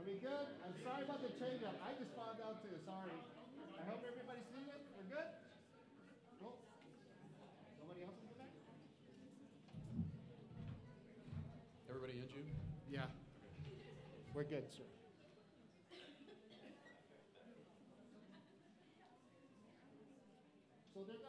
Are we good? I'm sorry about the change up. I just found out too. Sorry. I hope everybody's seen it. We're good? Cool. Nobody else in back? Everybody in, June? Yeah. We're good, sir. So there's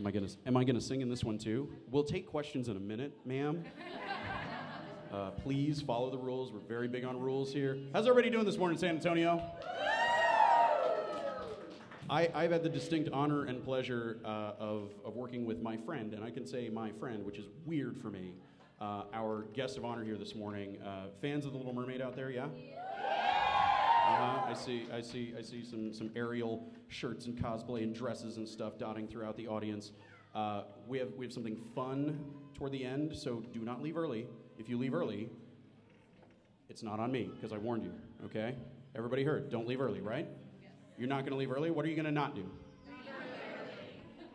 Am I gonna Am I gonna sing in this one too? We'll take questions in a minute, ma'am. Uh, please follow the rules. We're very big on rules here. How's everybody doing this morning, San Antonio? I, I've had the distinct honor and pleasure uh, of, of working with my friend, and I can say my friend, which is weird for me. Uh, our guest of honor here this morning. Uh, fans of The Little Mermaid out there, yeah? Uh-huh. I see, I see, I see some, some Ariel shirts and cosplay and dresses and stuff dotting throughout the audience. Uh, we, have, we have something fun toward the end, so do not leave early. If you leave early, it's not on me, because I warned you, okay? Everybody heard, don't leave early, right? You're not going to leave early. What are you going to not do?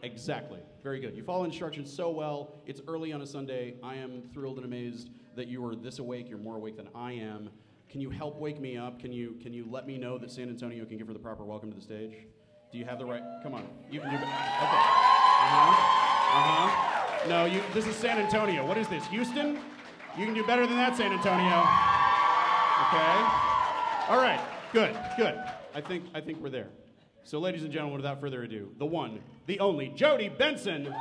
Exactly. Very good. You follow instructions so well. It's early on a Sunday. I am thrilled and amazed that you are this awake. You're more awake than I am. Can you help wake me up? Can you can you let me know that San Antonio can give her the proper welcome to the stage? Do you have the right? Come on. You can do better. Okay. Uh huh. Uh huh. No, you. This is San Antonio. What is this? Houston? You can do better than that, San Antonio. Okay. All right. Good. Good. I think I think we're there. So, ladies and gentlemen, without further ado, the one, the only, Jodi Benson.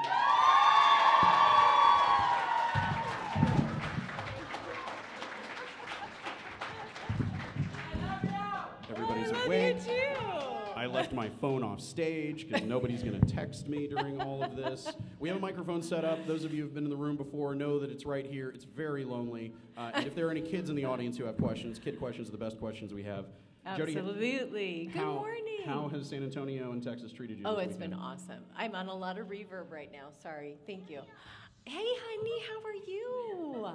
Off stage because nobody's going to text me during all of this. We have a microphone set up. Those of you who've been in the room before know that it's right here. It's very lonely. Uh, and if there are any kids in the audience who have questions, kid questions are the best questions we have. Jodi, Absolutely. Good how, morning. How has San Antonio and Texas treated you? oh, it's been awesome. I'm on a lot of reverb right now. Sorry. Thank you. Hey, honey, how are you?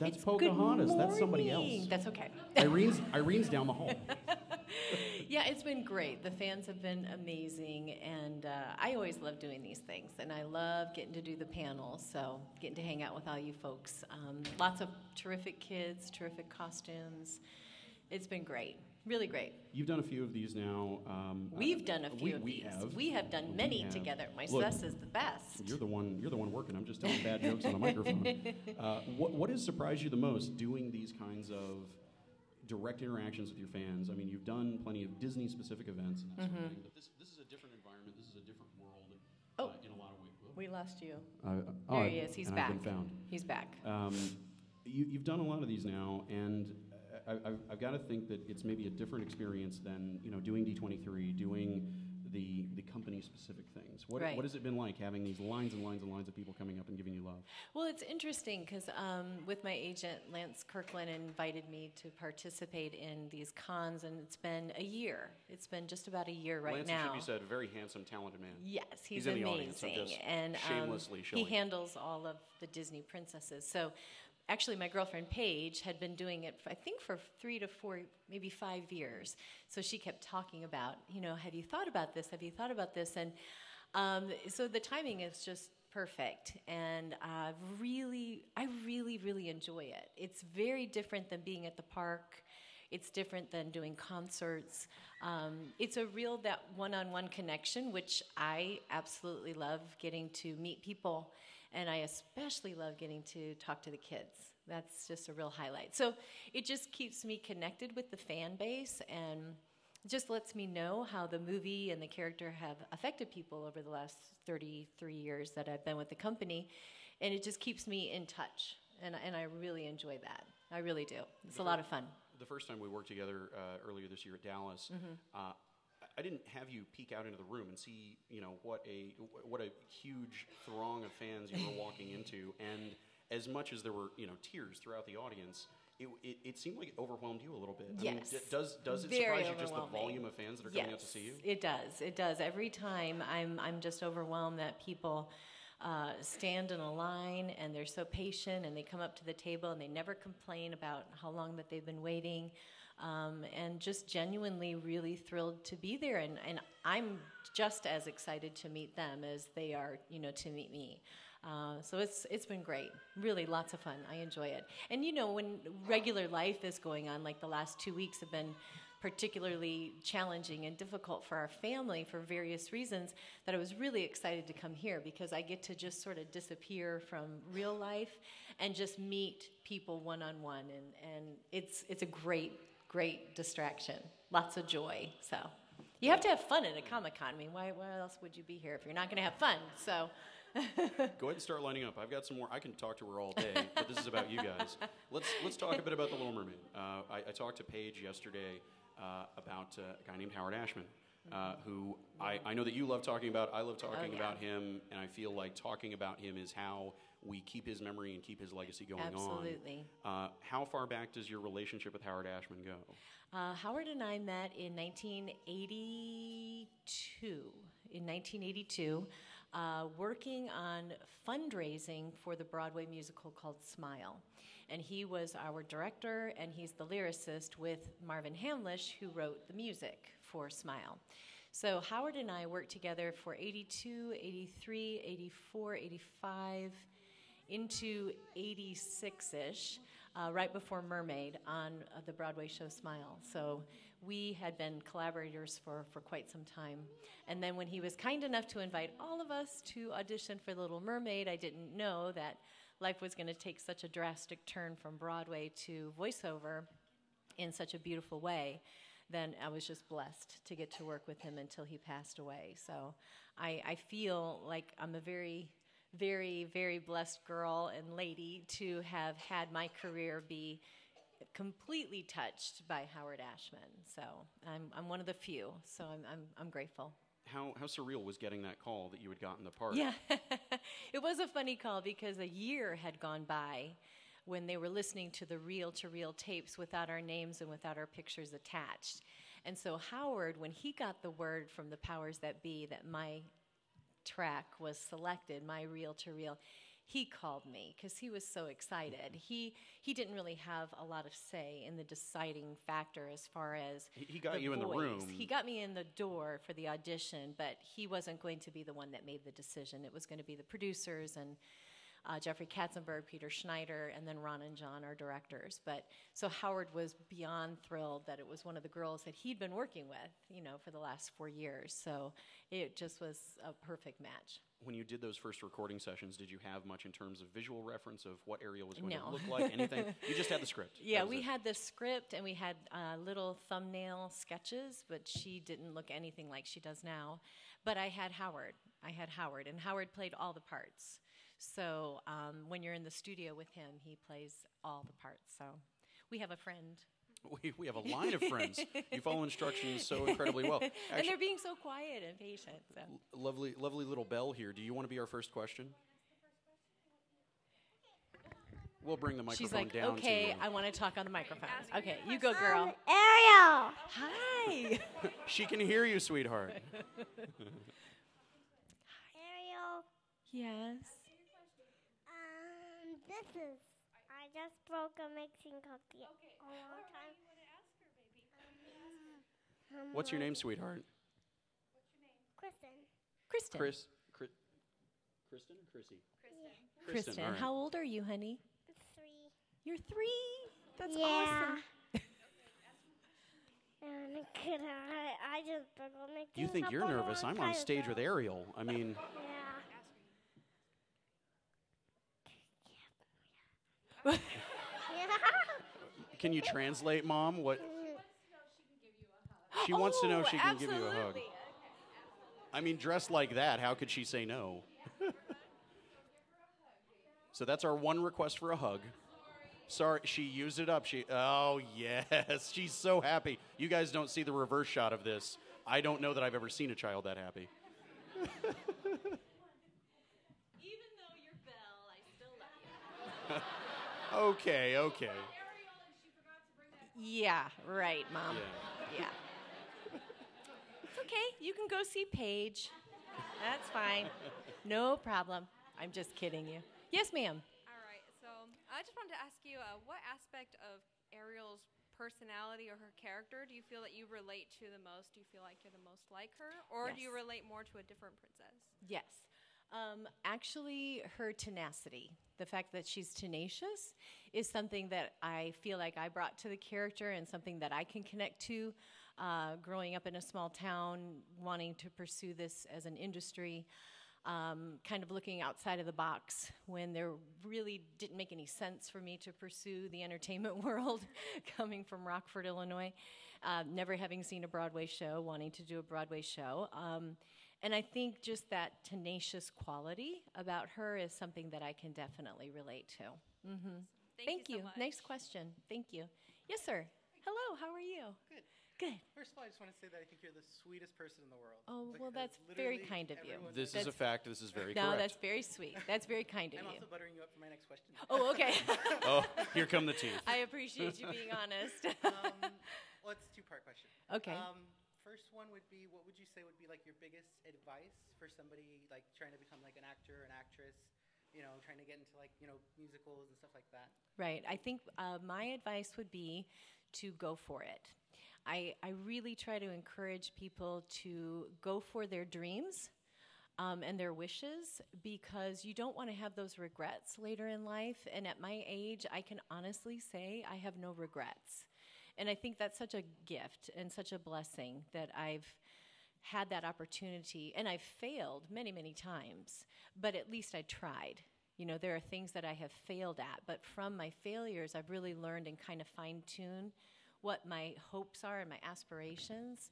That's It's good Pocahontas. That's somebody else. That's okay. Irene's, Irene's down the hall. yeah, it's been great. The fans have been amazing, and uh, I always love doing these things, and I love getting to do the panels. So, getting to hang out with all you folks. Um, lots of terrific kids, terrific costumes. It's been great, really great. You've done a few of these now. Um, We've uh, done a few we, of we these. Have. We have done many have. together. My Look, is the best. You're the one. You're the one working. I'm just telling bad jokes on a microphone. Uh, what What has surprised you the most doing these kinds of direct interactions with your fans? I mean, you've done plenty of Disney specific events and that sort of thing, but this this is a different environment. This is a different world. Mm-hmm. Oh. uh, in a lot of ways. We lost you. Uh, There oh, he is. He's back. He's back. Um, you, you've done a lot of these now, and I, I've, I've got to think that it's maybe a different experience than you know doing D23, doing the the company specific things. What, Right. what has it been like having these lines and lines and lines of people coming up and giving you love? Well, it's interesting because um, with my agent, Lance Kirkland invited me to participate in these cons, and it's been a year. It's been just about a year right Lance, now. it should be said, a very handsome, talented man. Yes, he's, He's in the audience, just and um, shamelessly he handles all of the Disney princesses. So, actually, my girlfriend Paige had been doing it, I think, for three to four, maybe five years. So she kept talking about, you know, have you thought about this? Have you thought about this? And um, so the timing is just perfect, and uh, really, I really, really enjoy it. It's very different than being at the park. It's different than doing concerts. Um, it's a real that one-on-one connection, which I absolutely love getting to meet people, and I especially love getting to talk to the kids. That's just a real highlight. So it just keeps me connected with the fan base and just lets me know how the movie and the character have affected people over the last 33 years that I've been with the company, and it just keeps me in touch, and, and I really enjoy that. I really do. It's a lot of fun. The first time we worked together uh, earlier this year at Dallas, Mm-hmm. uh, I- didn't have you peek out into the room and see, you know, what a what a huge throng of fans you were walking into, and as much as there were, you know, tears throughout the audience, it, it, it seemed like it overwhelmed you a little bit. I mean, Yes. d- does does it Very surprise you just the volume of fans that are coming out to see you? It does. It does. Every time I'm, I'm just overwhelmed that people uh, stand in a line and they're so patient and they come up to the table and they never complain about how long that they've been waiting. Um, and just genuinely really thrilled to be there. And, and I'm just as excited to meet them as they are, you know, to meet me. Uh, so it's it's been great, really lots of fun. I enjoy it. And you know, when regular life is going on, like the last two weeks have been particularly challenging and difficult for our family for various reasons, that I was really excited to come here because I get to just sort of disappear from real life and just meet people one on one, and and it's it's a great great distraction, lots of joy. So. You have to have fun at a Comic Con. I mean, why, why else would you be here if you're not going to have fun? So, Go ahead and start lining up. I've got some more. I can talk to her all day, but this is about you guys. Let's let's talk a bit about the Little Mermaid. Uh, I, I talked to Paige yesterday uh, about uh, a guy named Howard Ashman, uh, who I, I know that you love talking about. I love talking Oh, yeah. about him, and I feel like talking about him is how we keep his memory and keep his legacy going Absolutely. on. Uh, how far back does your relationship with Howard Ashman go? Uh, Howard and I met in 1982. In 1982, uh, working on fundraising for the Broadway musical called Smile. And he was our director, and he's the lyricist with Marvin Hamlisch, who wrote the music for Smile. So Howard and I worked together for 82, 83, 84, 85, into 86 ish, uh, right before Mermaid on uh, the Broadway show Smile. So we had been collaborators for, for quite some time. And then when he was kind enough to invite all of us to audition for Little Mermaid, I didn't know that life was going to take such a drastic turn from Broadway to voiceover in such a beautiful way, then I was just blessed to get to work with him until he passed away. So I, I feel like I'm a very, very, very blessed girl and lady to have had my career be completely touched by Howard Ashman. So I'm, I'm one of the few. So I'm, I'm, I'm grateful. How, how surreal was getting that call that you had gotten the part? Yeah. it was a funny call because a year had gone by when they were listening to the reel to reel tapes without our names and without our pictures attached. And so Howard, when he got the word from the powers that be that my track was selected, my reel to reel, he called me because he was so excited. Mm-hmm. He he didn't really have a lot of say in the deciding factor as far as He- he got you in the room. He got me in the door for the audition, but he wasn't going to be the one that made the decision. It was going to be the producers and uh, Jeffrey Katzenberg, Peter Schneider, and then Ron and John, are directors. But so Howard was beyond thrilled that it was one of the girls that he'd been working with, you know, for the last four years. So it just was a perfect match. When you did those first recording sessions, did you have much in terms of visual reference of what Ariel was going No. to look like? Anything? you just had the script. Yeah, we it. had the script and we had uh, little thumbnail sketches, but she didn't look anything like she does now. But I had Howard. I had Howard, and Howard played all the parts. So um, when you're in the studio with him, he plays all the parts. So we have a friend. We, we have a line of friends. You follow instructions so incredibly well. and they're being so quiet and patient. So. lovely, lovely little bell here. Do you want to be our first question? We'll bring the microphone She's like, down okay, to you. I want to talk on the microphone. Okay, you go, girl. Um, Ariel. Hi. she can hear you, sweetheart. Ariel. yes. This is. I just broke a mixing cookie a long time. Um, What's your name, sweetheart? What's your name? Kristen. Kristen. Chris. Chris Kristen or Chrissy? Kristen. all right. How old are you, honey? Three. You're three. That's awesome. yeah. awesome. And could I, I just broke a mixing cup. You think cup you're nervous? I'm on stage ago. with Ariel. I mean, Yeah. can you translate, Mom? What? She wants to know if she can oh, give you a hug. Oh, Absolutely. I mean, dressed like that, how could she say no? so that's our one request for a hug. Sorry, she used it up. She Oh, yes. She's so happy. You guys don't see the reverse shot of this. I don't know that I've ever seen a child that happy. Even though you're Belle, I still love you. Okay, okay. Yeah, right, Mom. Yeah. Yeah. it's okay. You can go see Paige. That's fine. No problem. I'm just kidding you. Yes, ma'am. All right. So I just wanted to ask you, uh, what aspect of Ariel's personality or her character do you feel that you relate to the most? Do you feel like you're the most like her, or do you relate more to a different princess? Yes. Um, actually, her tenacity, the fact that she's tenacious, is something that I feel like I brought to the character and something that I can connect to. Uh, growing up in a small town, wanting to pursue this as an industry, um, kind of looking outside of the box when there really didn't make any sense for me to pursue the entertainment world, coming from Rockford, Illinois, uh, never having seen a Broadway show, wanting to do a Broadway show. Um, and I think just that tenacious quality about her is something that I can definitely relate to. hmm Thank, you. so much. Next question. Thank you. Yes, sir. Hello. How are you? Good. Good. First of all, I just want to say that I think you're the sweetest person in the world. Oh, well, that's very kind of you. This is a fact. This is very no, correct. that's very sweet. That's very kind of you. I'm also buttering you up for my next question. Oh, okay. oh, here come the teeth. I appreciate you being honest. um, well, it's a two-part question. okay. Um, first one would be, what would you say would be like your biggest advice for somebody like trying to become like an actor, or an actress, you know, trying to get into like you know musicals and stuff like that? Right. I think uh, my advice would be to go for it. I, I really try to encourage people to go for their dreams um, and their wishes because you don't want to have those regrets later in life. And at my age, I can honestly say I have no regrets. And I think that's such a gift and such a blessing that I've had that opportunity. And I've failed many, many times, but at least I tried. You know, there are things that I have failed at, but from my failures, I've really learned and kind of fine tuned what my hopes are and my aspirations.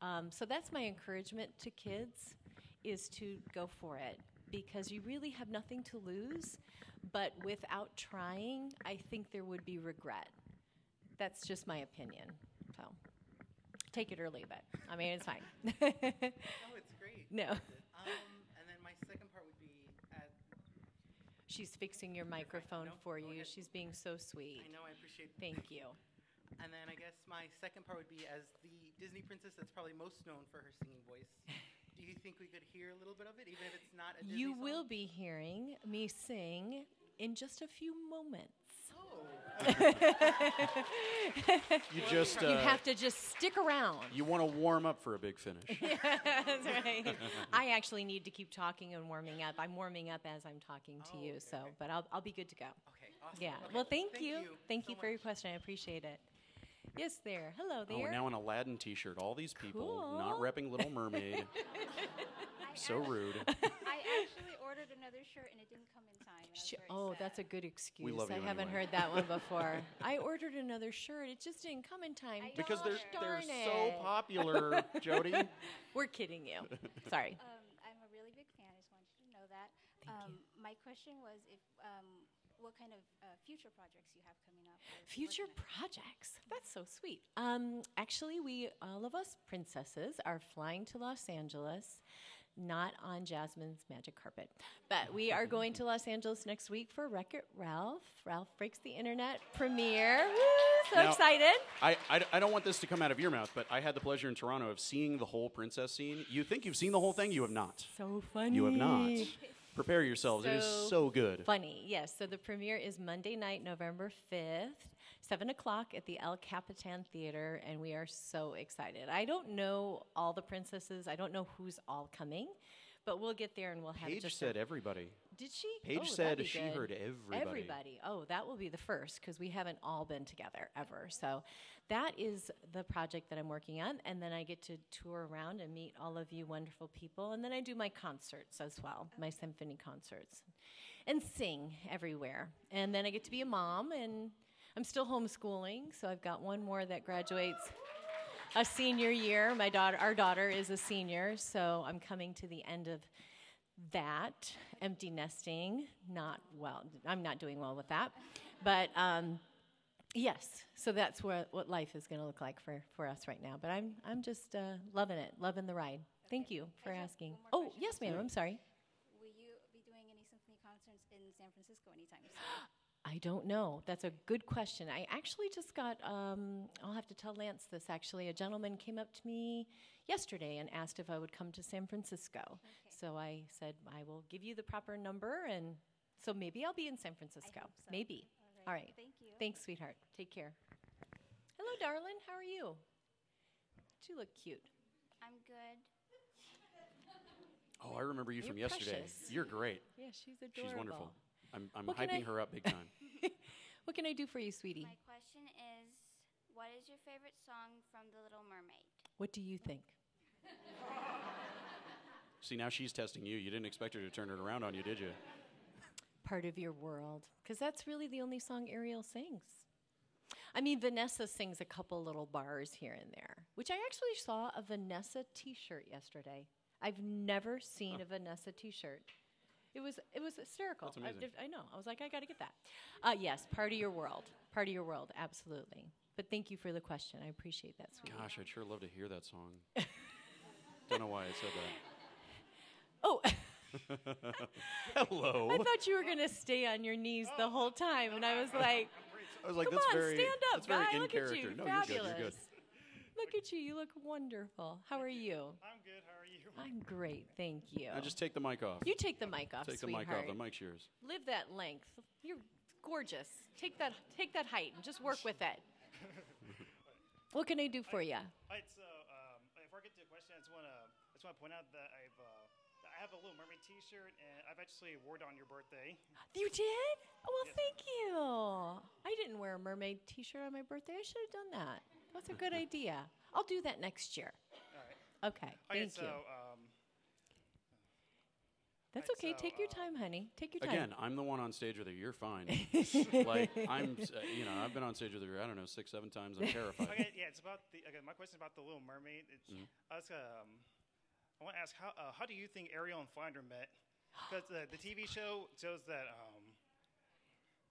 Um, so that's my encouragement to kids is to go for it because you really have nothing to lose. But without trying, I think there would be regret. That's just my opinion. So take it or leave it. I mean, it's fine. Oh, it's great. No. Um, and then my second part would be at, She's fixing your microphone No, for you. ahead. She's being so sweet. I know I appreciate. Thank you. And then I guess my second part would be as the Disney princess that's probably most known for her singing voice. Do you think we could hear a little bit of it, even if it's not a Disney You song? will be hearing me sing in just a few moments. Oh. You just you uh, have to just stick around. you want to warm up for a big finish. That's right. I actually need to keep talking and warming up. I'm warming up as I'm talking to Oh, you, okay, so okay. but I'll I'll be good to go. Okay, awesome. Yeah. Okay, Well, thank, you. Thank so you for your question. I appreciate it. Yes, there. Hello Oh, there. we're now an Aladdin T-shirt. All these people not repping Little Mermaid. so rude. I actually ordered another shirt and it didn't come in time. and Sh- oh, sad. that's a good excuse. love I haven't anyway. heard that one before. I ordered another shirt. It just didn't come in time. I Because they're they're darn so popular, Jodi. We're kidding you. Sorry. Um, I'm a really big fan. I just wanted you to know that. Thank um, you. My question was if um, what kind of uh, future projects you have coming up. or if you're Future working on- projects. That's so sweet. Um, actually, we all of us princesses are flying to Los Angeles, not on Jasmine's magic carpet, but we are going to Los Angeles next week for Wreck It Ralph. Ralph Breaks the Internet premiere. Woo, so Now- excited! I, I, I don't want this to come out of your mouth, but I had the pleasure in Toronto of seeing the whole princess scene. You think you've seen the whole thing? You have not. So funny. You have not. Prepare yourselves. it is So so good. Funny, yes. So the premiere is Monday night, November 5th, 7 o'clock at the El Capitan Theater, and we are so excited. I don't know all the princesses, I don't know who's all coming, but we'll get there and we'll have Paige just said a, everybody. Did she? Paige Oh, said she good. heard everybody. Everybody. Oh, that will be the first because we haven't all been together ever. So that is the project that I'm working on. And then I get to tour around and meet all of you wonderful people. And then I do my concerts as well, my symphony concerts, and sing everywhere. And then I get to be a mom, and I'm still homeschooling. So I've got one more that graduates a senior year. My daughter, our daughter, is a senior, so I'm coming to the end of that. Empty nesting, not well. I'm not doing well with that, but um, yes. So that's what what life is going to look like for for us right now. But I'm I'm just uh, loving it, loving the ride. Thank you for I just have asking. Oh question. yes, ma'am. I'm sorry. Will you be doing any symphony concerts in San Francisco anytime soon? I don't know. That's a good question. I actually just got, um, I'll have to tell Lance this actually. A gentleman came up to me yesterday and asked if I would come to San Francisco. So I said, I will give you the proper number. And so maybe I'll be in San Francisco. hope so. Maybe. All right. Thank you. Thanks, sweetheart. Take care. Hello, darling. How are you? You look cute. I'm good. Oh, I remember you You're from yesterday. precious. You're great. Yeah, she's adorable. She's wonderful. I'm, I'm hyping I- her up big time. What can I do for you, sweetie? My question is, what is your favorite song from The Little Mermaid? What do you think? See, now she's testing you. You didn't expect her to turn it around on you, did you? part of your world because that's really the only song Ariel sings. I mean, Vanessa sings a couple little bars here and there, which I actually saw a Vanessa T-shirt yesterday. I've never seen a Vanessa T-shirt. It was it was hysterical. That's I, amazing. did- I know. I was like, I got to get that. Uh, yes, part of your world. Part of your world, absolutely. But thank you for the question. I appreciate that, sweetie. Gosh, I'd sure love to hear that song. Don't know why I said that. Oh. Hello. I thought you were gonna stay on your knees the whole time, and I was like, I was like, Come that's on, very, stand up, guy. Look character. at you. No, Fabulous. you're good. You're good. Look at you. You look wonderful. How are you? I'm good. How are you? I'm great. Thank you. Now just take the mic off. you take the mic off, take the sweetheart. mic off. The mic's yours. Live that length. You're gorgeous. Take that. Take that height and just work with it. what can I do for you? All right. So um, before I get to the question, I just want to I just want to point out that I've uh, I have a Little Mermaid T-shirt, and I've actually worn it on your birthday. You did? Oh, well, Yes. thank you. I didn't wear a mermaid T-shirt on my birthday. I should have done that. That's a good idea. I'll do that next year. All right. Okay. Okay. Thank so you. um, That's right, okay. so, Take your uh, time, honey. Take your time. Again, I'm the one on stage with her. You're fine. like I'm, uh, you know, I've been on stage with her. I don't know, six, seven times. I'm terrified. okay. Yeah. It's about the. Okay. My question is about the Little Mermaid. It's, Mhm. I was um, I want to ask how uh, how do you think Ariel and Flounder met? Because uh, the TV show shows that um,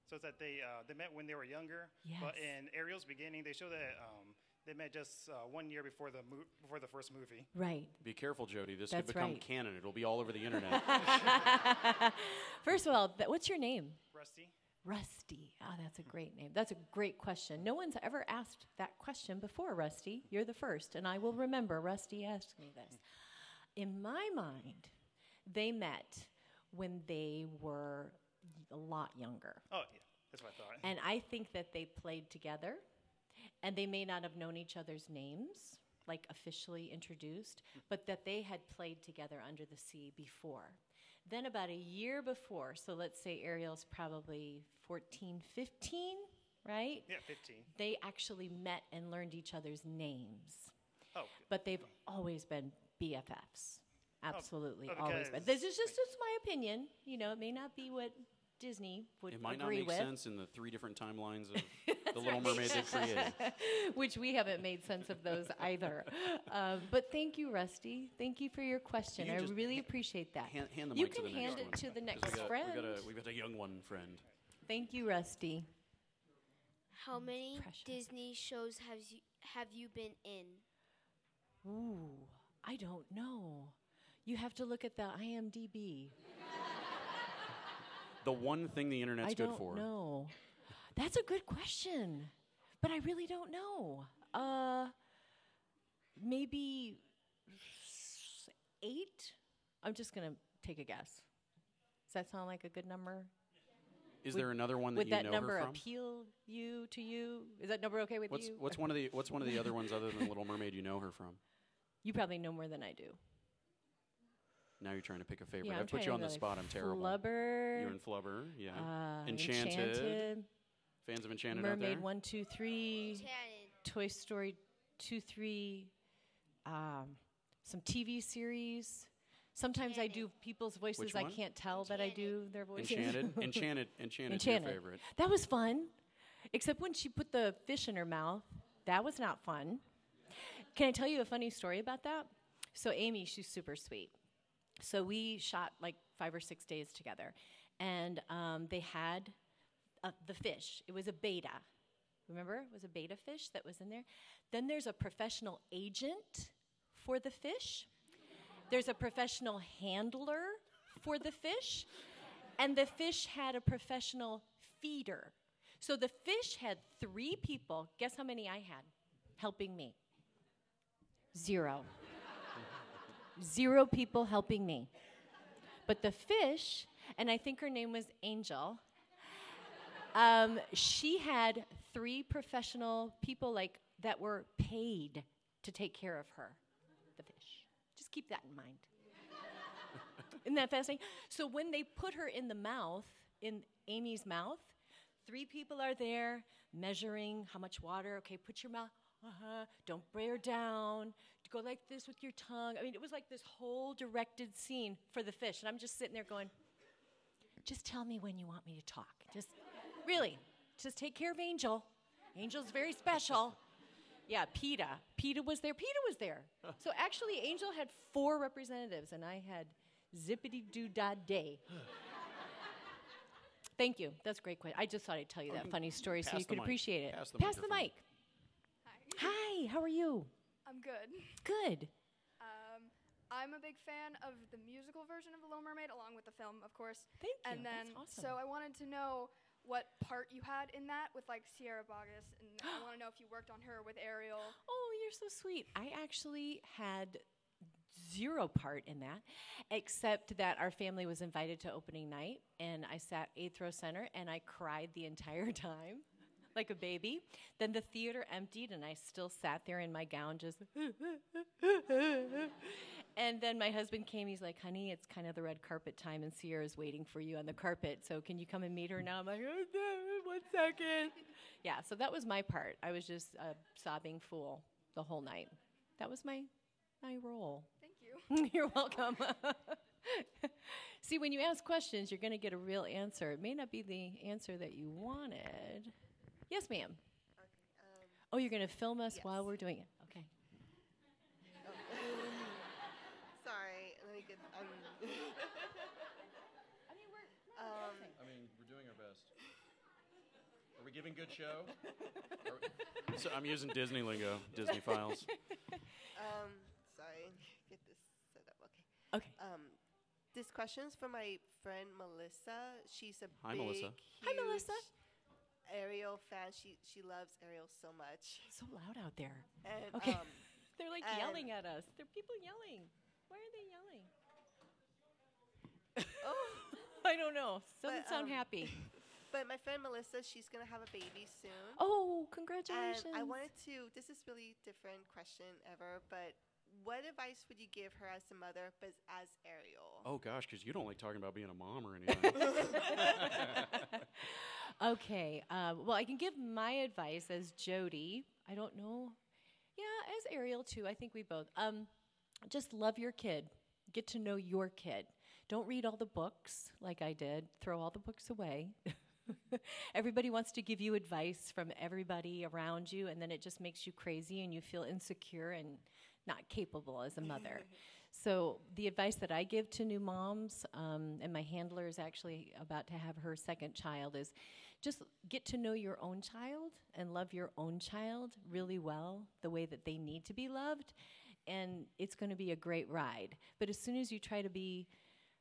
So it's that they uh, they met when they were younger. Yes. But in Ariel's beginning, they show that um, they met just uh, one year before the mo- before the first movie. Right. Be careful, Jodi. This That's could become right. canon. It'll be all over the internet. First of all, th- what's your name? Rusty. Rusty. Ah, that's a great name. That's a great question. No one's ever asked that question before, Rusty. You're the first, and I will remember Rusty asked me this. In my mind, they met when they were a lot younger. Oh yeah, that's what I thought. And I think that they played together, and they may not have known each other's names, like officially introduced, but that they had played together under the sea before. Then, about a year before, so let's say Ariel's probably 14, 15, right? yeah, 15. They actually met and learned each other's names. Oh, But they've always been BFFs. Oh, oh, Absolutely, oh, always been. This is just, just my opinion. You know, it may not be what Disney would it might not agree make with. sense in the three different timelines of the Little Mermaid they've created. which we haven't made sense of those either. Um, but thank you, Rusty. Thank you for your question. You I just really ha- appreciate that. Hand, hand the you mic can to the hand next it one. to the 'cause next we got, friend. We got, a, we got a young one friend. Thank you, Rusty. How many Precious. Disney shows have you have you been in? Ooh, I don't know. You have to look at the IMDb. The one thing the internet's I good don't for. know. That's a good question, but I really don't know. Uh, maybe eight. I'm just gonna take a guess. Does that sound like a good number? Is Would- there another one that Would you that know number her from? Does that number appeal you to you? Is that number okay with What's you? what's one of the what's one of the other ones other than Little Mermaid you know her from? You probably know more than I do. Now you're trying to pick a favorite. Yeah, I I'm put you on the like spot. I'm terrible. Flubber. You're in Flubber, yeah. uh, Enchanted. Enchanted. Fans of Enchanted out there. Mermaid one two three. Shannon. Toy Story two three. Um, some TV series. Sometimes I do people's voices. I can't tell that I do their voices. Enchanted, Enchanted, Enchanted, Enchanted. your favorite. That was fun. Except when she put the fish in her mouth. That was not fun. Can I tell you a funny story about that? So, Amy, she's super sweet. So, we shot like five or six days together. And um, they had uh, the fish, it was a betta. Remember? It was a betta fish that was in there. Then there's a professional agent for the fish, there's a professional handler for the fish and the fish had a professional feeder. So the fish had three people. Guess how many I had helping me? Zero. Zero people helping me. But the fish, and I think her name was Angel, um, she had three professional people like that were paid to take care of her, the fish. Just keep that in mind. Isn't that fascinating? So when they put her in the mouth, in Amy's mouth, three people are there measuring how much water. Okay, put your mouth. Uh-huh. Don't bear down. Go like this with your tongue. I mean, it was like this whole directed scene for the fish, and I'm just sitting there going, "Just tell me when you want me to talk. Just really, just take care of Angel. Angel's very special." Yeah, PETA. PETA was there. PETA was there. So actually, Angel had four representatives, and I had zippity doo dah day. Thank you. That's a great question. I just thought I'd tell you that oh, funny story so you could mic. appreciate it. Pass the the microphone. mic. Hi, how are you? I'm good. Good. Um, I'm a big fan of the musical version of The Little Mermaid, along with the film, of course. Thank you. And then, That's awesome. so I wanted to know what part you had in that with like Sierra Boggess, and I want to know if you worked on her with Ariel. Oh, you're so sweet. I actually had zero part in that, except that our family was invited to opening night, and I sat eighth row center, and I cried the entire time. Like a baby. Then the theater emptied, and I still sat there in my gown, just. and then my husband came. He's like, "Honey, it's kind of the red carpet time, and Sierra's waiting for you on the carpet. So can you come and meet her now?" I'm like, oh, no, "One second. Yeah. So that was my part. I was just a sobbing fool the whole night. That was my my role. Thank you. You're welcome. See, when you ask questions, you're going to get a real answer. It may not be the answer that you wanted. Yes, ma'am. oh, you're going to film us while we're doing it. Okay. Sorry, let me get. Um, um, I mean, we're doing our best. Are we giving good show? We- so I'm using Disney lingo, Disney files. Um, sorry, get this set up. Okay. Okay. Um, this question's for my friend Melissa. She's a Hi, big, Melissa. Hi, Melissa. Ariel fan. She she loves Ariel so much. So loud out there. And Okay. um, They're like and- yelling at us. There are people yelling. Why are they yelling? oh, I don't know. Doesn't But, sound um, happy. but my friend Melissa, she's gonna have a baby soon. Oh, congratulations. And I wanted to. This is really different question ever, but what advice would you give her as a mother, but as Ariel? Oh gosh, because you don't like talking about being a mom or anything. Okay. Uh, well, I can give my advice as Jodi. I don't know. Yeah, as Ariel too. I think we both. Um, just love your kid. Get to know your kid. Don't read all the books like I did. Throw all the books away. everybody wants to give you advice from everybody around you, and then it just makes you crazy and you feel insecure and not capable as a mother. So, the advice that I give to new moms, um, and my handler is actually about to have her second child, is just get to know your own child and love your own child really well, the way that they need to be loved. And it's going to be a great ride. But as soon as you try to be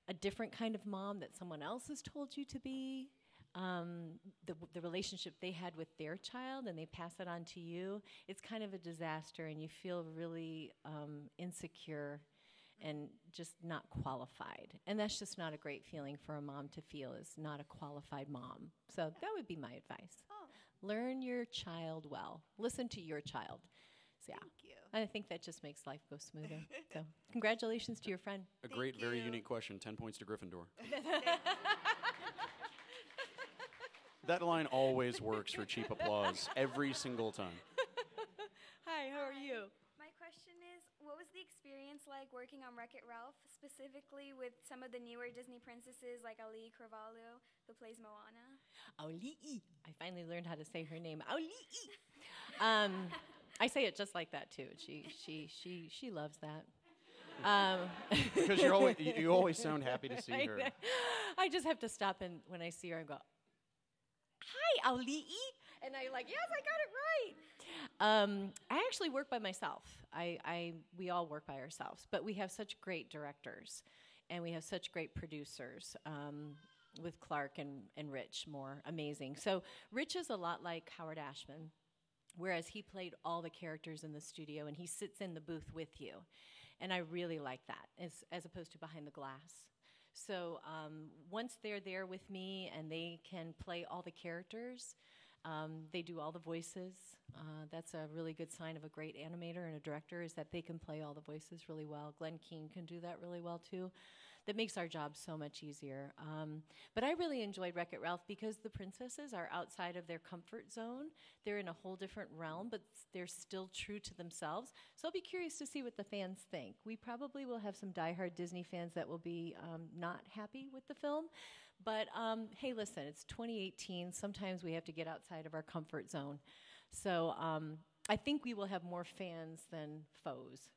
a different kind of mom that someone else has told you to be, um, the, the relationship they had with their child and they pass it on to you, it's kind of a disaster and you feel really um, insecure and just not qualified. And that's just not a great feeling for a mom to feel is not a qualified mom. So that would be my advice. Oh. Learn your child well. Listen to your child. So yeah. Thank you. I think that just makes life go smoother. so congratulations to your friend. a great, very unique question. Ten points to Gryffindor. that line always works for cheap applause every single time. Hi, how are you? My question is, what was the experience like working on Wreck-It Ralph, specifically with some of the newer Disney princesses like Auli'i Cravalho, who plays Moana? Auli'i. I finally learned how to say her name. Auli'i. Um, I say it just like that too. She she she she loves that. Um, Because you're always, you, you always sound happy to see her. know. I just have to stop and when I see her and go, "Hi, Auli'i," and I'm like, "Yes, I got it right." Um, I actually work by myself. I, I we all work by ourselves, but we have such great directors, and we have such great producers. Um, with Clark and, and Rich, more amazing. So Rich is a lot like Howard Ashman, whereas he played all the characters in the studio and he sits in the booth with you. And I really like that as, as opposed to behind the glass. So um, once they're there with me and they can play all the characters, um, they do all the voices. Uh, that's a really good sign of a great animator and a director is that they can play all the voices really well. Glen Keane can do that really well too. That makes our job so much easier. Um, but I really enjoyed Wreck It Ralph because the princesses are outside of their comfort zone. They're in a whole different realm, but they're still true to themselves. So I'll be curious to see what the fans think. We probably will have some diehard Disney fans that will be um, not happy with the film. But um, hey, listen, it's 2018. Sometimes we have to get outside of our comfort zone. So um, I think we will have more fans than foes.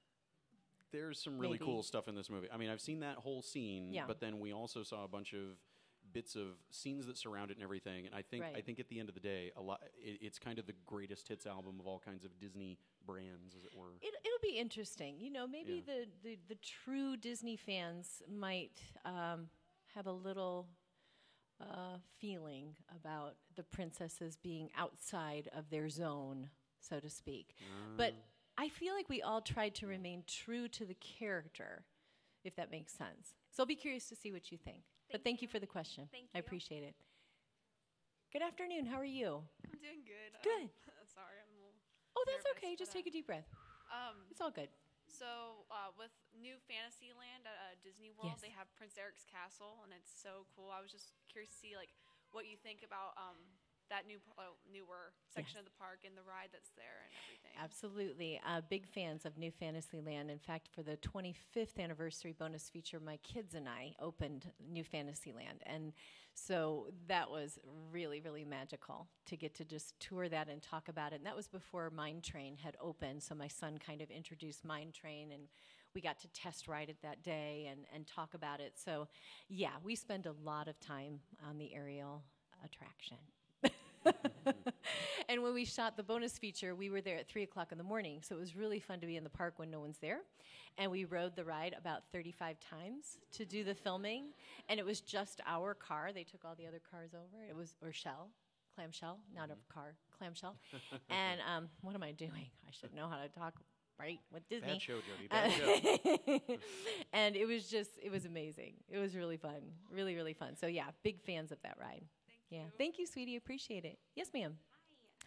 There's some really Maybe. cool stuff in this movie. I mean, I've seen that whole scene, Yeah. but then we also saw a bunch of bits of scenes that surround it and everything. And I think I think at the end of the day, a lot it, it's kind of the greatest hits album of all kinds of Disney brands, as it were. It, it'll be interesting. You know, maybe Yeah. the, the, the true Disney fans might um, have a little uh, feeling about the princesses being outside of their zone, so to speak. But I feel like we all tried to remain true to the character, if that makes sense. So I'll be curious to see what you think. but thank you for the question. Thank I you. appreciate it. Good afternoon. How are you? I'm doing good. Good. Um, sorry, I'm a little. Oh, that's nervous, okay. Just but, take a deep breath. Um, It's all good. So uh, with New Fantasyland at uh, Disney World, Yes. they have Prince Eric's castle, and it's so cool. I was just curious to see like what you think about um, that new uh, newer section Yes. of the park and the ride that's there and everything. Absolutely. Uh, big fans of New Fantasyland. In fact, for the 25th anniversary bonus feature, my kids and I opened New Fantasyland. And so that was really, really magical to get to just tour that and talk about it. And that was before Mine Train had opened. So my son kind of introduced Mine Train and we got to test ride it that day and, and talk about it. So, yeah, we spend a lot of time on the Ariel attraction. and when we shot the bonus feature, we were there at 3 o'clock in the morning. So it was really fun to be in the park when no one's there. And we rode the ride about 35 times to do the filming. And it was just our car. They took all the other cars over. It was, or shell, clamshell, not a car, clamshell. and um, what am I doing? I should know how to talk right with Disney. Bad show, Jodi. Bad show. and it was just, it was amazing. It was really fun. Really, really fun. So, yeah, big fans of that ride. Yeah. Thank you, sweetie. Appreciate it. Yes, ma'am.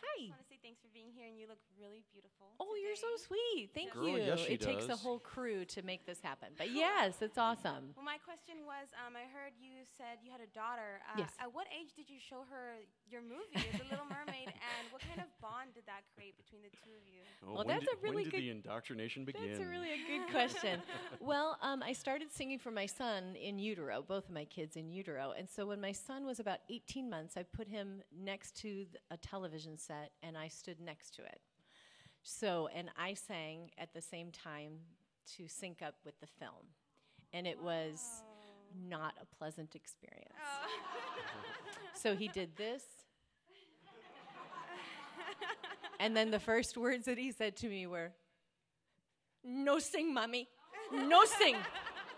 Hi. I just want to say thanks for being here, and you look really beautiful. Oh, you're so sweet. Thank Girl, you. yes, she it takes a whole crew to make this happen. But yes, it's awesome. Well, my question was, um, I heard you said you had a daughter. Uh, Yes. At what age did you show her your movie, The Little Mermaid, and what kind of bond did that create between the two of you? Oh, Well, that's did, a really when did good- the indoctrination begin? That's a really a good question. well, um, I started singing for my son in utero, both of my kids in utero. And so when my son was about 18 months, I put him next to th- a television set and I stood next to it. So, and I sang at the same time to sync up with the film. And it was not a pleasant experience. So he did this. And then the first words that he said to me were, No sing, mommy. No sing.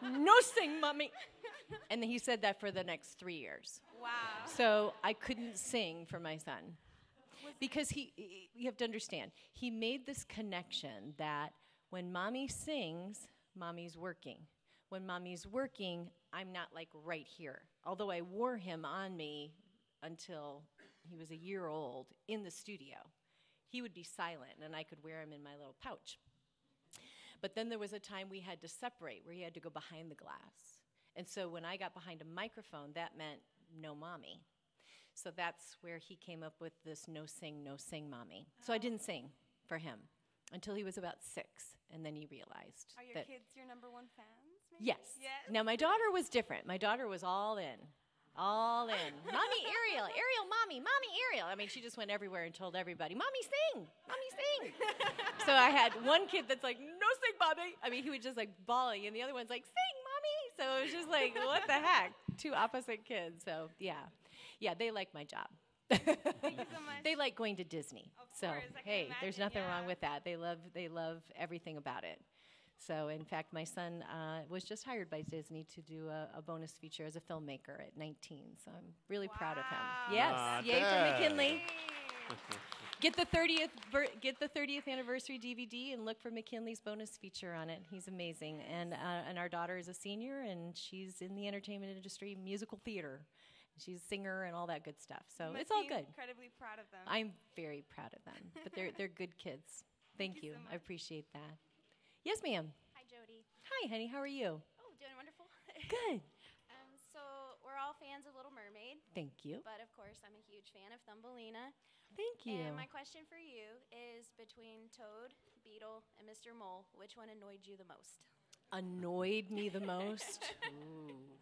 No sing, mommy. And then he said that for the next three years. Wow. So I couldn't sing for my son. Because he, he- you have to understand, he made this connection that when mommy sings, mommy's working. When mommy's working, I'm not like right here. Although I wore him on me until he was a year old in the studio, he would be silent and I could wear him in my little pouch. But then there was a time we had to separate where he had to go behind the glass. And so when I got behind a microphone, that meant no mommy. So that's where he came up with this no sing, no sing mommy. So I didn't sing for him until he was about six. And then he realized Are your that. kids your number one fans? maybe? Yes. Yes. Now my daughter was different. My daughter was all in. All in. mommy Ariel, Ariel, mommy, mommy Ariel. I mean, she just went everywhere and told everybody, Mommy sing, Mommy sing. so I had one kid that's like, No sing, mommy. I mean, he was just like bawling, and the other one's like, Sing, mommy. So it was just like, what the heck? Two opposite kids. So yeah. Yeah, they like my job. Thank you so much. They like going to Disney. so course, hey, there's imagine, nothing wrong with that. They love they love everything about it. So in fact, my son uh, was just hired by Disney to do a, a bonus feature as a filmmaker at 19. So I'm really proud of him. Yes, Not yay bad. for McKinley. Get the 30th ver- get the 30th anniversary DVD and look for McKinley's bonus feature on it. He's amazing. And uh, and our daughter is a senior and she's in the entertainment industry, musical theater. She's a singer and all that good stuff. So You must it's all be good. Incredibly proud of them. I'm very proud of them. But they're they're good kids. Thank, you. I appreciate that. Yes, ma'am. Hi, Jodi. Hi, honey. How are you? Oh, doing wonderful. Good. Um, so we're all fans of Little Mermaid. Thank you. But of course, I'm a huge fan of Thumbelina. Thank you. And my question for you is between Toad, Beetle, and Mr. Mole, which one annoyed you the most? Annoyed me the most. Ooh.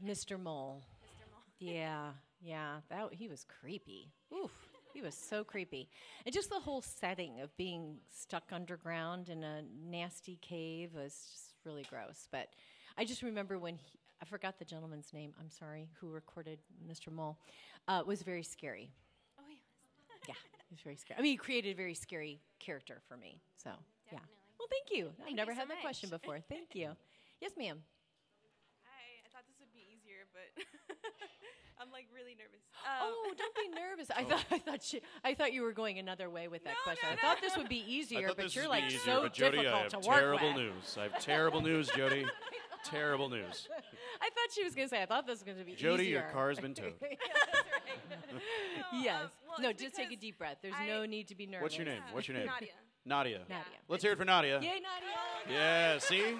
Mr. Mole. Mr. Mole. Yeah, yeah. That he was creepy. Oof. He was so creepy. And just the whole setting of being stuck underground in a nasty cave was just really gross. But I just remember when he, I forgot the gentleman's name, I'm sorry, who recorded Mr. Mole, uh, was very scary. Oh, yeah. Yeah, he was very scary. I mean, he created a very scary character for me. So, yeah. Well, thank you. I've never you had so that question before. Thank you. Yes, ma'am. Hi, I thought this would be easier, but I'm like really nervous. Um, oh, don't be nervous. I oh. thought I thought she, I thought you were going another way with that question. No, I thought this would be easier, but you're like easier, so but Jodi, I difficult have to work terrible with. news. I have terrible news, Jodi. terrible news. I thought she was going to say. I thought this was going to be Jodi, easier. your car's been towed. Oh, um, yes. well, no, just take a deep breath. There's I- no need to be nervous. What's your name? What's your name? Nadia. Nadia. Nadia. Let's hear it for Nadia. Yay, Nadia. Yeah, see?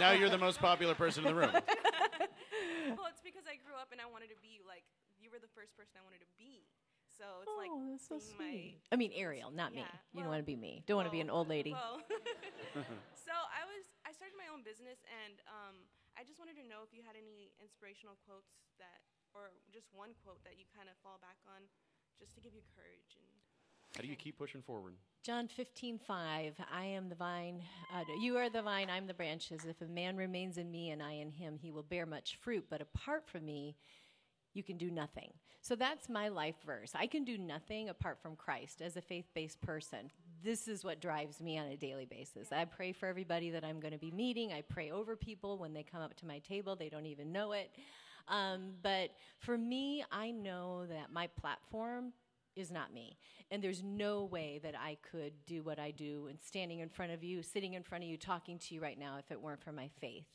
Now you're the most popular person in the room. well, it's because I grew up and I wanted to be like you were the first person I wanted to be. So it's like Oh, that's so seeing my sweet. I mean, Ariel, not me. Yeah, You don't want to be me. Don't want to be an old lady. Well, so I was I started my own business and um, I just wanted to know if you had any inspirational quotes that or just one quote that you kind of fall back on just to give you courage and How do you keep pushing forward? John 15, 5. I am the vine. Uh, you are the vine, I'm the branches. If a man remains in me and I in him, he will bear much fruit. But apart from me, you can do nothing. So that's my life verse. I can do nothing apart from Christ as a faith based person. This is what drives me on a daily basis. I pray for everybody that I'm going to be meeting. I pray over people when they come up to my table, they don't even know it. Um, but for me, I know that my platform is not me. And there's no way that I could do what I do and standing in front of you, sitting in front of you, talking to you right now if it weren't for my faith.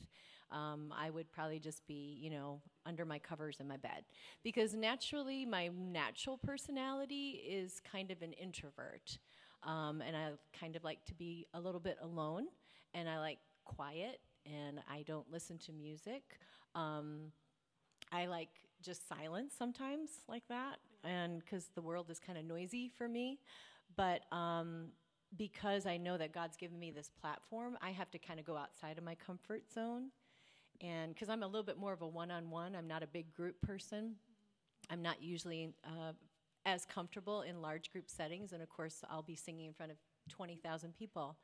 Um, I would probably just be, you know, under my covers in my bed. Because naturally, my natural personality is kind of an introvert. Um, and I kind of like to be a little bit alone, and I like quiet, and I don't listen to music. Um, I like just silence sometimes, like that, and because the world is kind of noisy for me. But um, because I know that God's given me this platform, I have to kind of go outside of my comfort zone. And because I'm a little bit more of a one on one, I'm not a big group person. I'm not usually uh, as comfortable in large group settings. And of course, I'll be singing in front of 20,000 people.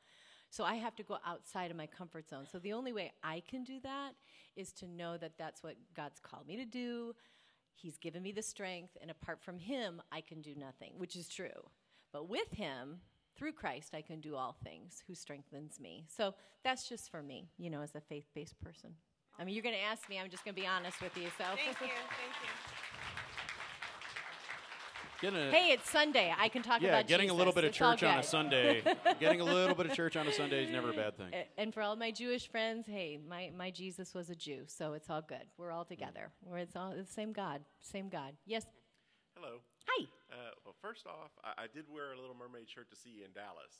So I have to go outside of my comfort zone. So the only way I can do that is to know that that's what God's called me to do. He's given me the strength, and apart from Him, I can do nothing, which is true. But with Him, through Christ, I can do all things who strengthens me. So that's just for me, you know, as a faith based person. I mean, you're going to ask me, I'm just going to be honest with you. So Thank you. Thank you. A- hey, it's Sunday. I can talk yeah, about getting Jesus. a little bit of It's church on a. Sunday. getting a little bit of church on a Sunday is never a bad thing. And for all my Jewish friends, hey, my, my Jesus was a Jew, so it's all good. We're all together. We're it's all the same God, same God. Yes. Hello. Hi. Uh, well, first off, I, I did wear a Little Mermaid shirt to see you in Dallas.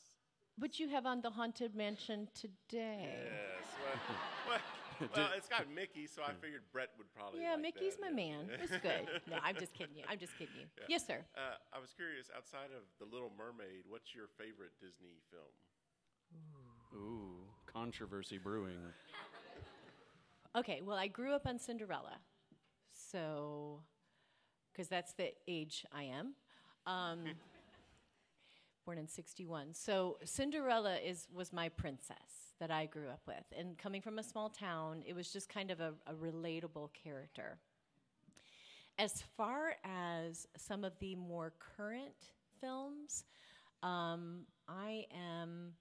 But you have on the haunted mansion today. Yes. Well, well, well, it's got Mickey, so I figured Brett would probably. Yeah, like Mickey's that, my yeah. man. It's good. No, I'm just kidding you. I'm just kidding you. Yeah. Yes, sir. Uh, I was curious. Outside of The Little Mermaid, what's your favorite Disney film? Ooh, controversy brewing. Okay, well, I grew up on Cinderella, so because that's the age I am. Um, born in '61, so Cinderella is was my princess that I grew up with, and coming from a small town, it was just kind of a, a relatable character. As far as some of the more current films, um, I am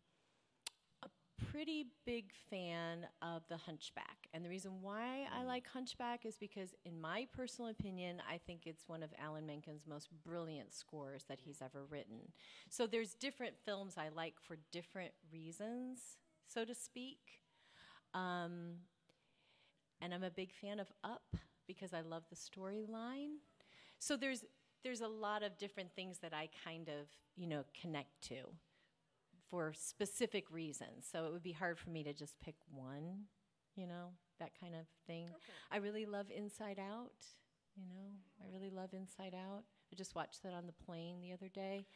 a pretty big fan of The Hunchback. And the reason why I like Hunchback is because, in my personal opinion, I think it's one of Alan Menken's most brilliant scores that he's ever written. So there's different films I like for different reasons, so to speak. Um, and I'm a big fan of Up because I love the storyline. So there's there's a lot of different things that I kind of, you know, connect to for specific reasons. So it would be hard for me to just pick one, you know, that kind of thing. I really love Inside Out, you know. I really love Inside Out. I just watched that on the plane the other day.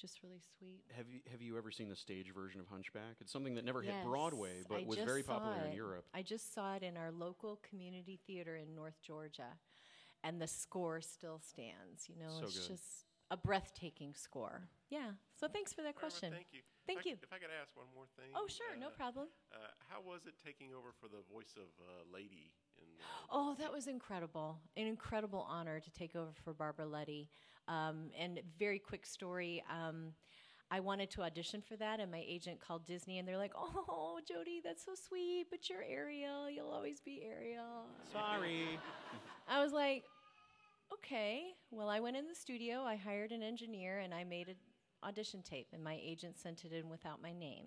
Just really sweet. Have you have you ever seen the stage version of Hunchback? It's something that never hit Broadway, but I was very saw popular in. Europe. I just saw it in our local community theater in North Georgia, and the score still stands. You know, So it's good. just a breathtaking score. Yeah. So thanks for that All right, well, question. thank you. Thank If I- you. If I could ask one more thing. Oh, sure, no problem. Uh, how was it taking over for the voice of uh, Lady? In, uh, Oh, that was incredible. An incredible honor to take over for Barbara Luddy. Um, and very quick story. Um, I wanted to audition for that, and my agent called Disney, and they're like, "Oh, Jodi, that's so sweet, but you're Ariel. You'll always be Ariel." Sorry. I was like, "Okay." Well, I went in the studio. I hired an engineer, and I made an audition tape, and my agent sent it in without my name,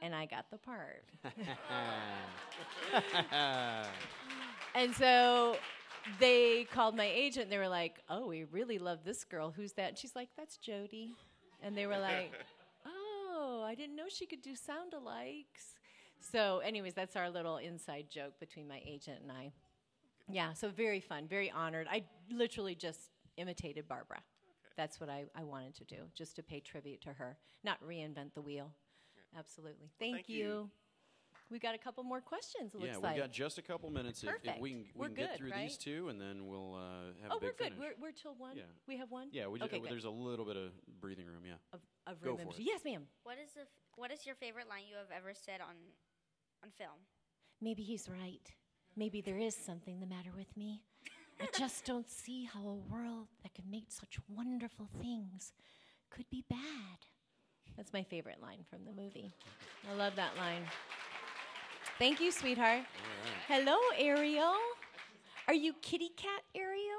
and I got the part. And so they called my agent they were like, Oh, we really love this girl. Who's that? And she's like, That's Jodi. And they were like, Oh, I didn't know she could do sound alikes. So, anyways, that's our little inside joke between my agent and I. Yeah, so very fun, very honored. I literally just imitated Barbara. That's what I, I wanted to do, just to pay tribute to her, not reinvent the wheel. Absolutely. Thank, thank you. you. We got a couple more questions, it yeah, we've like. got just a couple minutes. If, if Perfect. we can, we We're can get good, through right? these two, and then we'll uh, have oh, a big we're good. finish. We're, we're till one. Yeah. We have one. yeah, we just, okay, good. there's a little bit of breathing room. Yeah. Of, of Go for it. Yes, ma'am. What is the f- what is your favorite line you have ever said on on film? Maybe he's right. Maybe there is something the matter with me. I just don't see how a world that can make such wonderful things could be bad. That's my favorite line from the movie. I love that line. Thank you, sweetheart. Hello, Ariel. Are you kitty cat Ariel?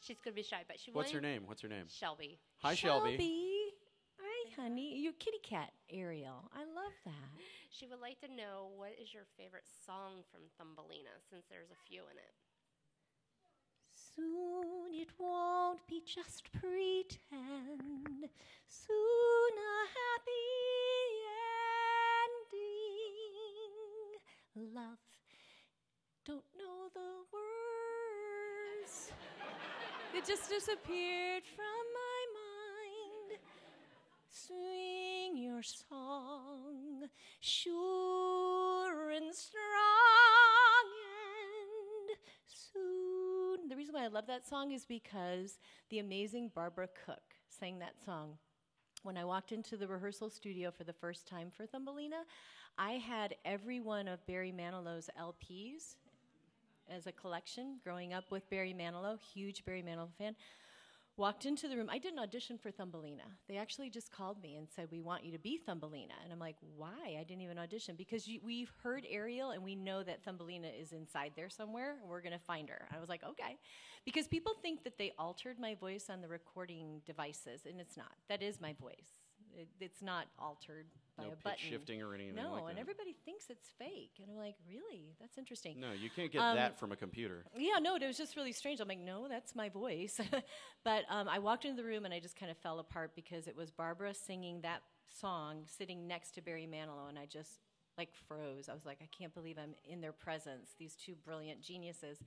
She's gonna be shy, but she. Will. What's her name? What's her name? Shelby. Hi, Shelby. Shelby. Hi, honey. You kitty cat Ariel. I love that. She would like to know what is your favorite song from Thumbelina, since there's a few in it. Soon it won't be just pretend. Soon a happy Love, don't know the words. it just disappeared from my mind. Sing your song, sure and strong and soon. The reason why I love that song is because the amazing Barbara Cook sang that song. When I walked into the rehearsal studio for the first time for Thumbelina, I had every one of Barry Manilow's LPs as a collection growing up with Barry Manilow, huge Barry Manilow fan. Walked into the room. I didn't audition for Thumbelina. They actually just called me and said, "We want you to be Thumbelina." And I'm like, "Why? I didn't even audition because you, we've heard Ariel and we know that Thumbelina is inside there somewhere. And we're gonna find her." I was like, "Okay," because people think that they altered my voice on the recording devices, and it's not. That is my voice. It, it's not altered by No a button. shifting or anything No, like and that. everybody thinks it's fake, and I'm like, "Really? That's interesting." No, you can't get Um, that from a computer. yeah, no, it was just really strange. I'm like, no, that's my voice. but um, I walked into the room and I just kind of fell apart because it was Barbara singing that song sitting next to Barry Manilow, and I just like froze. I was like, I can't believe I'm in their presence, these two brilliant geniuses.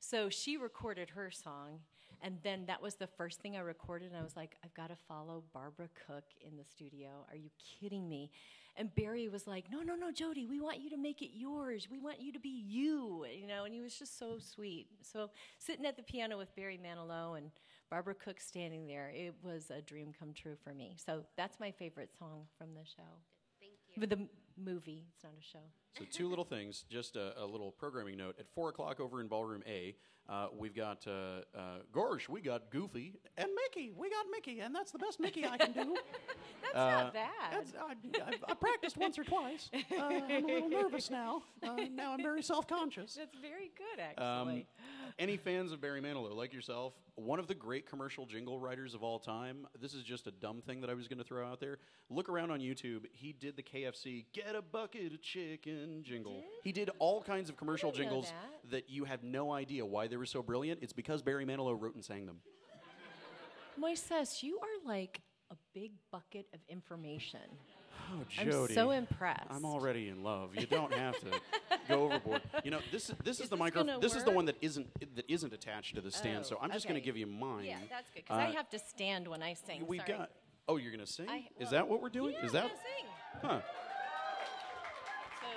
So she recorded her song, and then that was the first thing I recorded, and I was like, I've got to follow Barbara Cook in the studio. Are you kidding me? And Barry was like, No, no, no, Jodi, we want you to make it yours. We want you to be you, you know. And he was just so sweet. So sitting at the piano with Barry Manilow and Barbara Cook standing there, it was a dream come true for me. So that's my favorite song from the show. Thank you. The m- movie. It's not a show. So two little things, just a, a little programming note. At four o'clock over in Ballroom A, uh, we've got uh, uh, Gorsh, we got Goofy, and Mickey. We got Mickey, and that's the best Mickey I can do. That's Uh, not bad. that's- I, I, I practiced once or twice. Uh, I'm a little nervous now. Uh, now I'm very self-conscious. That's very good, actually. Um, any fans of Barry Manilow, like yourself, one of the great commercial jingle writers of all time. This is just a dumb thing that I was going to throw out there. Look around on YouTube. He did the KFC "Get a bucket of chicken" jingle. He did all kinds of commercial jingles that you have no idea why they were so brilliant. It's because Barry Manilow wrote and sang them. Moises, you are like a big bucket of information. Oh, Jodi. I'm so impressed. I'm already in love. You don't have to go overboard. You know, this is this is, Is the microphone. This is the one that isn't that isn't attached to the stand. Oh, so I'm just going to give you mine. Yeah, that's good because I Uh, have to stand when I sing. We've sorry. got. Oh, you're gonna sing? I- is that what we're doing? yeah, is that? sing. Huh. So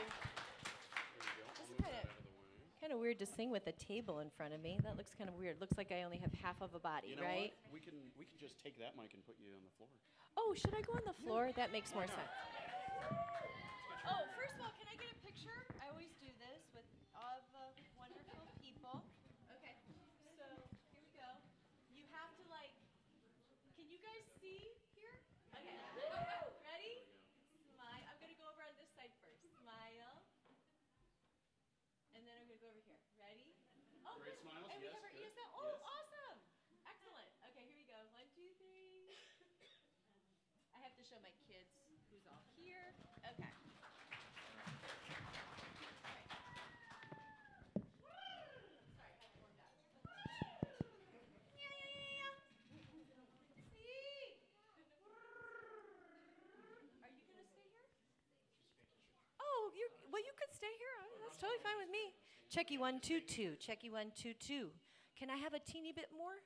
this is kind of weird to sing with a table in front of me. That looks kind of weird. Looks like I only have half of a body, You know right? what? We can we can just take that mic and put you on the floor. Oh, should I go on the floor? That makes more sense. Oh, first of all, can I get a picture? I always do this with all the wonderful people. Okay, so here we go. You have to like. Can you guys see here? Okay. Ready? Smile. I'm gonna go over on this side first. Smile. And then I'm gonna go over here. Ready? Oh, Great good. smiles, And we yes, have our good. out. Oh, awesome. Excellent. Okay, here we go. One, two, three. I have to show my kids who's all here. Okay. Oh, you well, you could stay here. Oh, That's totally fine with me. Checky one two two. Checky one two two. Can I have a teeny bit more?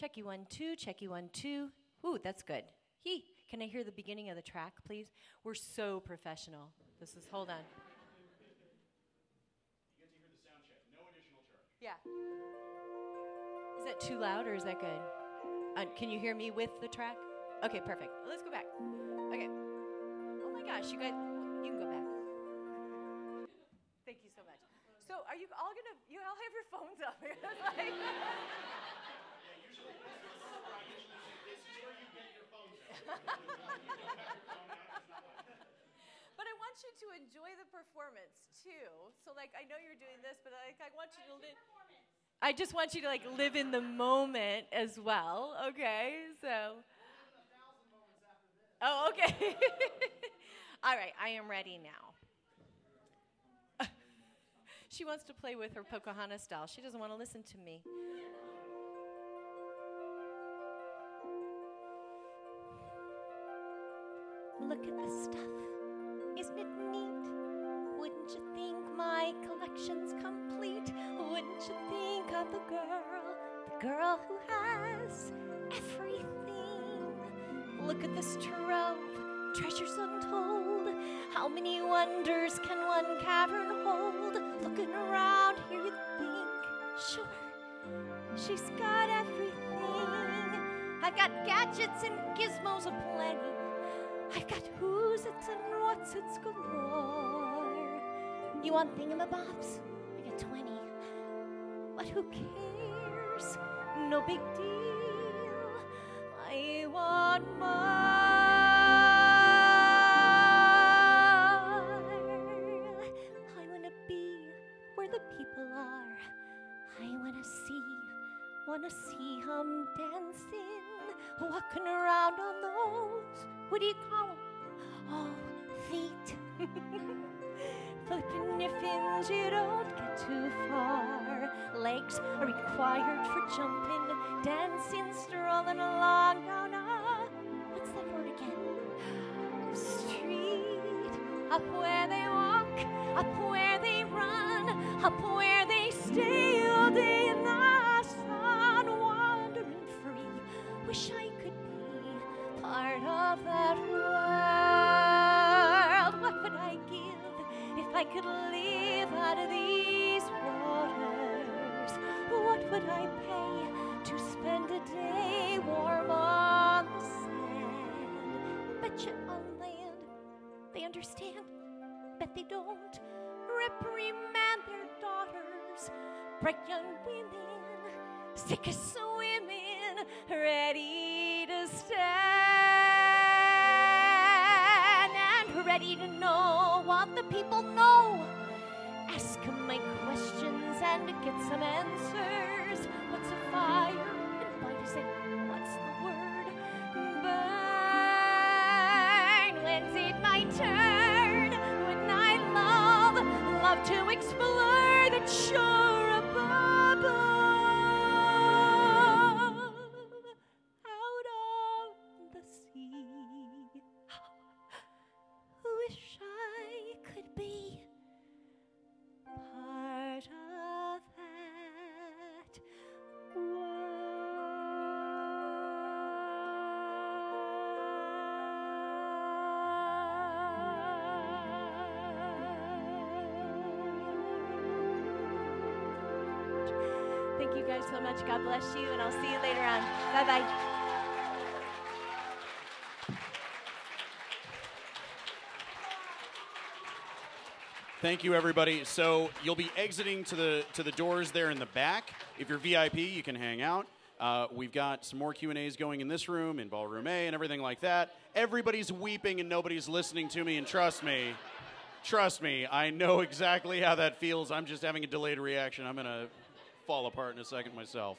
Checky one two. Checky one two. Ooh, that's good. He. Can I hear the beginning of the track, please? We're so professional. This is. Hold on. Yeah. Is that too loud or is that good? Uh, can you hear me with the track? Okay, perfect. Let's go back. Okay. Oh my gosh, you guys, you can go back. Thank you so much. So, are you all gonna? You all your phones up. stuff. It's like- but I want you to enjoy the performance too. So like I know you're doing this, but like I want you to live. I just want you to like live in the moment as well. Okay, so. Oh, okay. All right, I am ready now. She wants to play with her Pocahontas style. She doesn't want to listen to me. Look at this stuff. Isn't it neat? Wouldn't you think my collection's complete? Wouldn't you think of the girl, the girl who has everything? Look at this trove, treasures untold. How many wonders can one cavern hold? Looking around here, you'd think, sure, she's got everything. I've got gadgets and gizmos aplenty. I've got who's it's and what's it's galore. You want thingamabobs? I got 20. But who cares? No big deal. I want more. Up bet they don't reprimand their daughters, bright young women, sick of swimming, ready to stand and ready to know what the people know. Ask my questions and get some answers. What's a fire and why does it? What's the word? Burn. When's it my turn? Love, to explore that shore bless you, and I'll see you later on. Bye bye. Thank you, everybody. So you'll be exiting to the to the doors there in the back. If you're VIP, you can hang out. Uh, we've got some more Q and A's going in this room, in ballroom A, and everything like that. Everybody's weeping and nobody's listening to me. And trust me, trust me, I know exactly how that feels. I'm just having a delayed reaction. I'm gonna fall apart in a second myself.